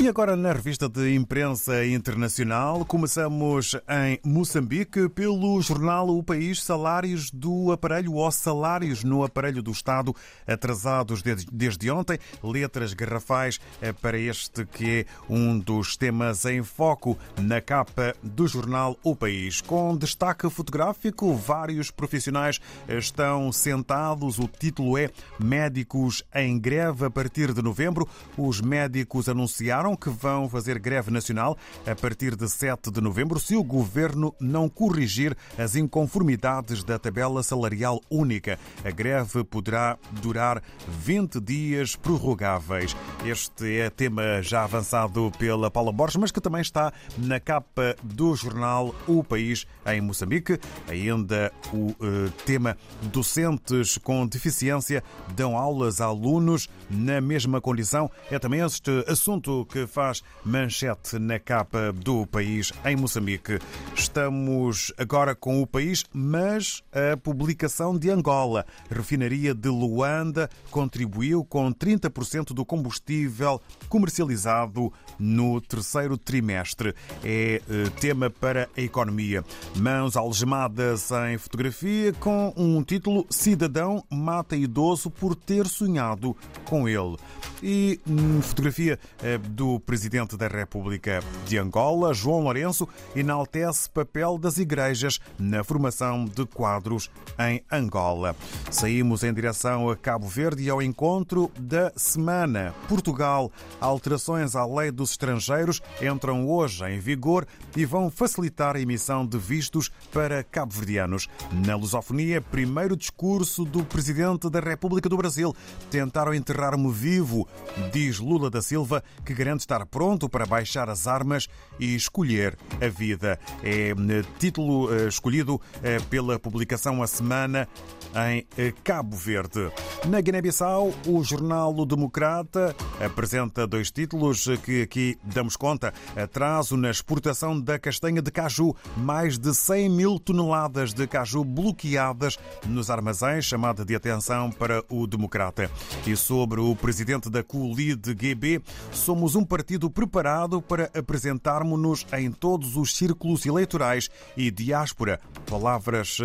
E agora na revista de imprensa internacional, começamos em Moçambique pelo jornal O País, salários do aparelho ou salários no aparelho do Estado atrasados desde ontem, letras garrafais eh, para este que é um dos temas em foco na capa do jornal O País. Com destaque fotográfico, vários profissionais estão sentados. O título é Médicos em greve a partir de novembro. Os médicos anunciaram que vão fazer greve nacional a partir de 7 de novembro se o governo não corrigir as inconformidades da tabela salarial única. A greve poderá durar 20 dias prorrogáveis. Este é tema já avançado pela Paula Borges, mas que também está na capa do jornal O País em Moçambique. Ainda o uh, tema docentes com deficiência dão aulas a alunos na mesma condição. É também este assunto que faz manchete na capa do país em Moçambique. Estamos agora com o país, mas a publicação de Angola. Refinaria de Luanda contribuiu com 30% do combustível comercializado no terceiro trimestre. É eh, tema para a economia. Mãos algemadas em fotografia com um título Cidadão mata idoso por ter sonhado com ele. E hum, fotografia eh, do presidente da República de Angola, João Lourenço, enaltece papel das igrejas na formação de quadros em Angola. Saímos em direção a Cabo Verde e ao encontro da semana. Portugal, alterações à lei dos estrangeiros entram hoje em vigor e vão facilitar a emissão de vistos para cabo-verdianos. Na lusofonia, primeiro discurso do presidente da República do Brasil. Tentaram enterrar-me vivo, diz Lula da Silva, que garante estar pronto para baixar as armas e escolher a vida. É eh, título eh, escolhido eh, pela publicação A Semana em Cabo Verde. Na Guiné-Bissau, o jornal o Democrata apresenta dois títulos que aqui damos conta. Atraso na exportação da castanha de caju. Mais de 100 mil toneladas de caju bloqueadas nos armazéns, chamada de atenção para o Democrata. E sobre o presidente da CULID GB, somos um partido preparado para apresentarmos-nos em todos os círculos eleitorais e diáspora. Palavras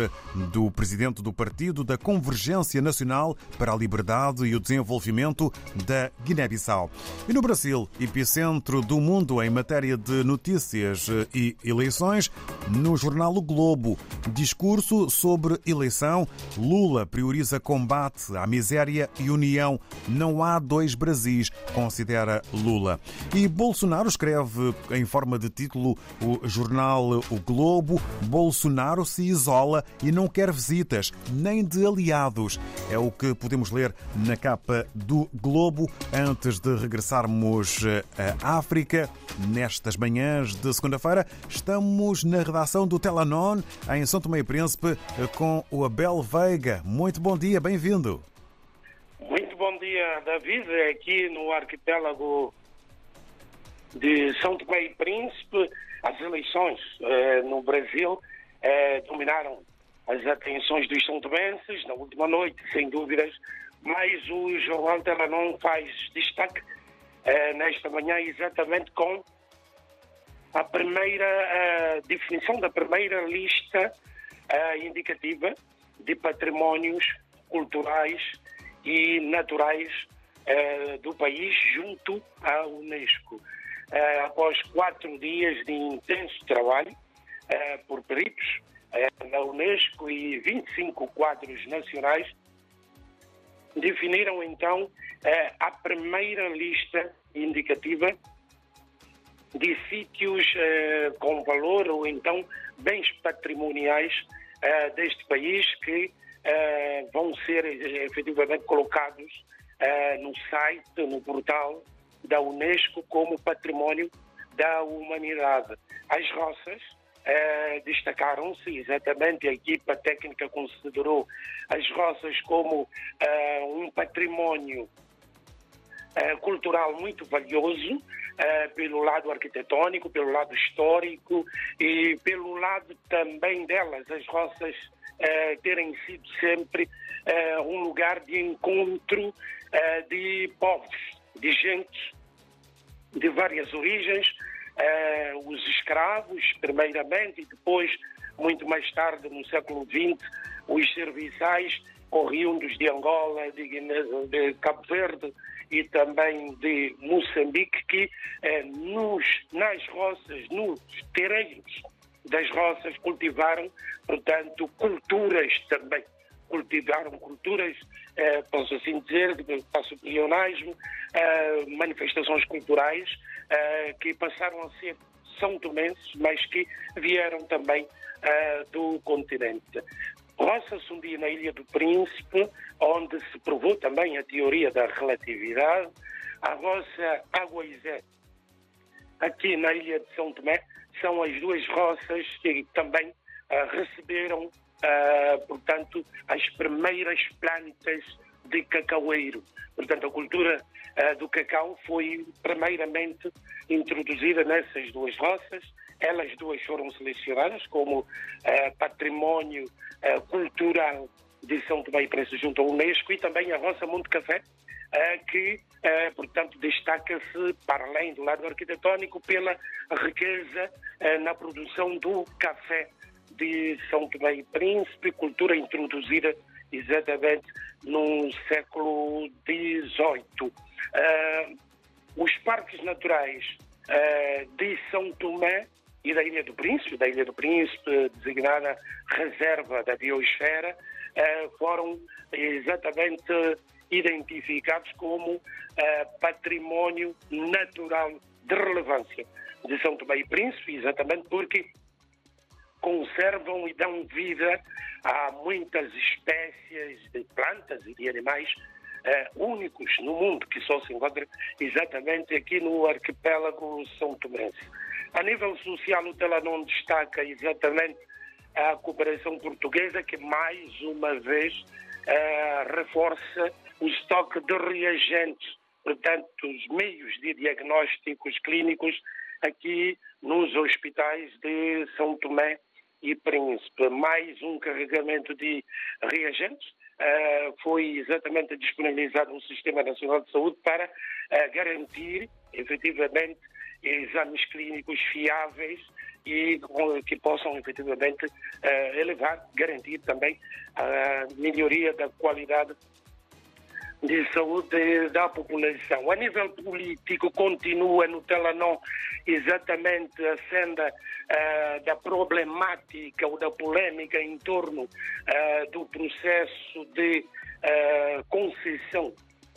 do presidente do partido da Convergência Nacional para a Liberdade e o Desenvolvimento da Guiné-Bissau. E no Brasil, epicentro do mundo em matéria de notícias e eleições, no jornal O Globo, discurso sobre eleição, Lula prioriza combate à miséria e união. Não há dois Brasis, considera Lula. E Bolsonaro escreve em forma de título o jornal O Globo: Bolsonaro se isola e não quer visitas, nem de aliados. É o que podemos ler na capa do Globo antes de regressarmos à África. Nestas manhãs de segunda-feira, estamos na redação do Telanon, em São Tomé e Príncipe, com o Abel Veiga. Muito bom dia, bem-vindo. Muito bom dia, David. Aqui no arquipélago de São Tomé e Príncipe, as eleições eh, no Brasil eh, dominaram as atenções dos são tomenses na última noite, sem dúvidas, mas o Jornal não faz destaque eh, nesta manhã exatamente com a primeira definição da primeira lista indicativa de patrimónios culturais e naturais do país junto à Unesco. Eh, após quatro dias de intenso trabalho eh, por peritos eh, na Unesco e 25 quadros nacionais, definiram então a primeira lista indicativa de sítios com valor ou então bens patrimoniais deste país que vão ser efetivamente colocados no site, no portal da Unesco como património da humanidade. As roças eh, destacaram-se, exatamente, a equipa técnica considerou as roças como eh, um património eh, cultural muito valioso, pelo lado arquitetônico, pelo lado histórico e pelo lado também delas, as roças terem sido sempre um lugar de encontro de povos de gentes de várias origens, uh, os escravos, primeiramente, e depois, muito mais tarde, no século XX, os serviçais oriundos de Angola, de, de Cabo Verde e também de Moçambique, que eh, nos, nas roças, nos terrenos das roças cultivaram, portanto, culturas também. Cultivaram culturas, eh, posso assim dizer, passo pleonasmo, eh, manifestações culturais eh, que passaram a ser são tomenses, mas que vieram também eh, do continente. Roça-se um dia na Ilha do Príncipe, onde se provou também a teoria da relatividade. A roça Água Isé, aqui na Ilha de São Tomé, são as duas roças que também uh, receberam, uh, portanto, as primeiras plantas de cacaueiro. Portanto, a cultura uh, do cacau foi primeiramente introduzida nessas duas roças. Elas duas foram selecionadas como património cultural de São Tomé e Príncipe junto à Unesco e também a roça Monte Café, que, portanto, destaca-se, para além do lado arquitetónico, pela riqueza na produção do café de São Tomé e Príncipe, cultura introduzida exatamente no século XVIII. os parques naturais de São Tomé e da Ilha do Príncipe, da Ilha do Príncipe, designada reserva da biosfera, foram exatamente identificados como património natural de relevância de São Tomé e Príncipe, exatamente porque conservam e dão vida a muitas espécies de plantas e de animais uh, únicos no mundo, que só se encontram exatamente aqui no arquipélago São Tomense. A nível social, o Telanon destaca exatamente a cooperação portuguesa, que mais uma vez uh, reforça o estoque de reagentes, portanto, os meios de diagnósticos clínicos aqui nos hospitais de São Tomé e Príncipe. Mais um carregamento de reagentes uh, foi exatamente disponibilizado no Sistema Nacional de Saúde para uh, garantir, efetivamente, exames clínicos fiáveis e que possam efetivamente uh, elevar, garantir também a melhoria da qualidade de saúde da população. A nível político, continua no Telenor exatamente a senda uh, da problemática ou da polêmica em torno uh, do processo de uh, concessão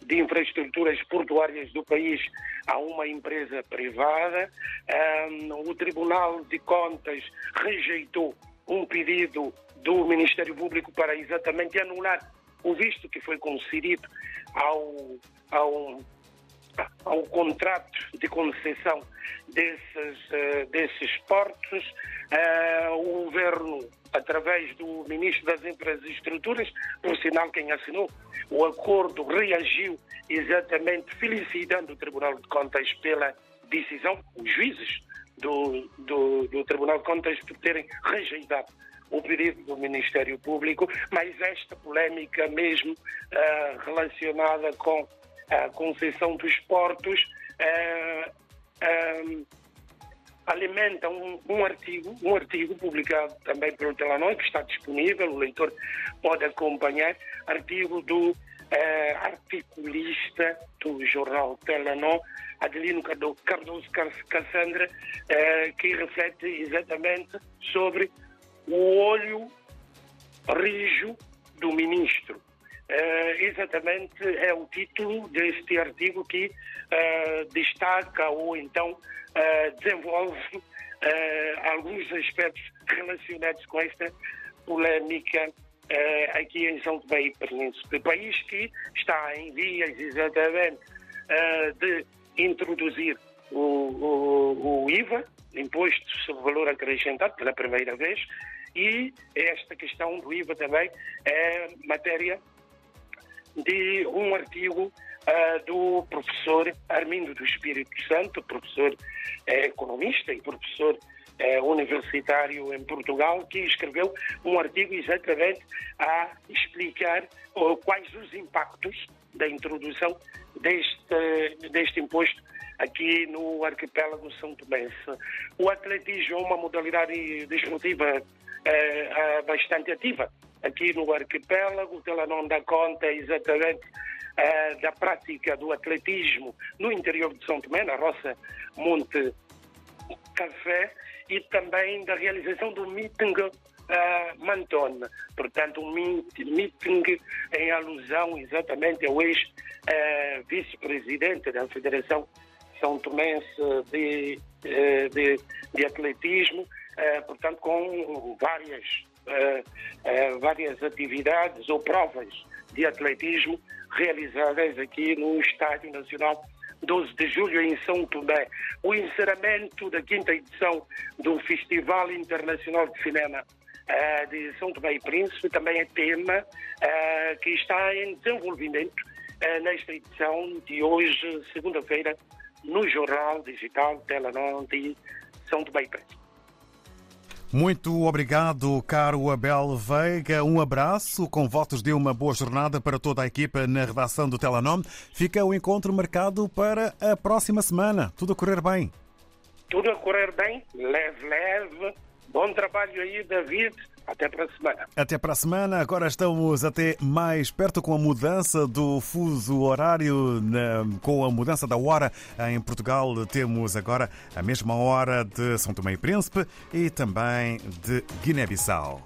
de infraestruturas portuárias do país a uma empresa privada. o Tribunal de Contas rejeitou um pedido do Ministério Público para exatamente anular o visto que foi concedido ao, ao, ao contrato de concessão desses, uh, desses portos. Uh, o governo, através do Ministro das Infraestruturas, por sinal quem assinou o acordo, reagiu exatamente felicitando o Tribunal de Contas pela decisão, os juízes do, do, do Tribunal de Contas por terem rejeitado o pedido do Ministério Público, mas esta polémica mesmo uh, relacionada com a concessão dos portos uh, uh, alimenta um, um, artigo, um artigo publicado também pelo Telanói, que está disponível, o leitor pode acompanhar, artigo do articulista do jornal Telanó, Adelino Cardoso Cassandra, que reflete exatamente sobre o olho rijo do ministro. Uh, exatamente é o título deste artigo que uh, destaca ou então uh, desenvolve alguns aspectos relacionados com esta polémica aqui em São Tomé e Príncipe, país que está em vias exatamente de introduzir o, o, o IVA, Imposto sobre Valor Acrescentado, pela primeira vez, e esta questão do IVA também é matéria de um artigo uh, do professor Armindo do Espírito Santo, professor eh, economista e professor eh, universitário em Portugal, que escreveu um artigo exatamente a explicar uh, quais os impactos da introdução deste, deste imposto aqui no arquipélago São Tomense. O atletismo é uma modalidade desportiva eh, bastante ativa aqui no arquipélago, ela não dá conta exatamente eh, da prática do atletismo no interior de São Tomé, na roça Monte Café, e também da realização do meeting uh, Mantone. Portanto, um meeting em alusão exatamente ao ex-vice-presidente uh, da Federação São Tomense de, uh, de, de Atletismo, uh, portanto, com várias, uh, várias atividades ou provas de atletismo realizadas aqui no Estádio Nacional 12 de julho em São Tomé. O encerramento da quinta edição do Festival Internacional de Cinema de São Tomé e Príncipe também é tema que está em desenvolvimento nesta edição de hoje, segunda-feira, no Jornal Digital Telenor de São Tomé e Príncipe. Muito obrigado, caro Abel Veiga. Um abraço, com votos de uma boa jornada para toda a equipa na redação do Telenome. Fica o encontro marcado para a próxima semana. Tudo a correr bem. Tudo a correr bem, leve, leve. Bom trabalho aí, David. Até para a semana. Até para a semana. Agora estamos até mais perto com a mudança do fuso horário, com a mudança da hora em Portugal. Temos agora a mesma hora de São Tomé e Príncipe e também de Guiné-Bissau.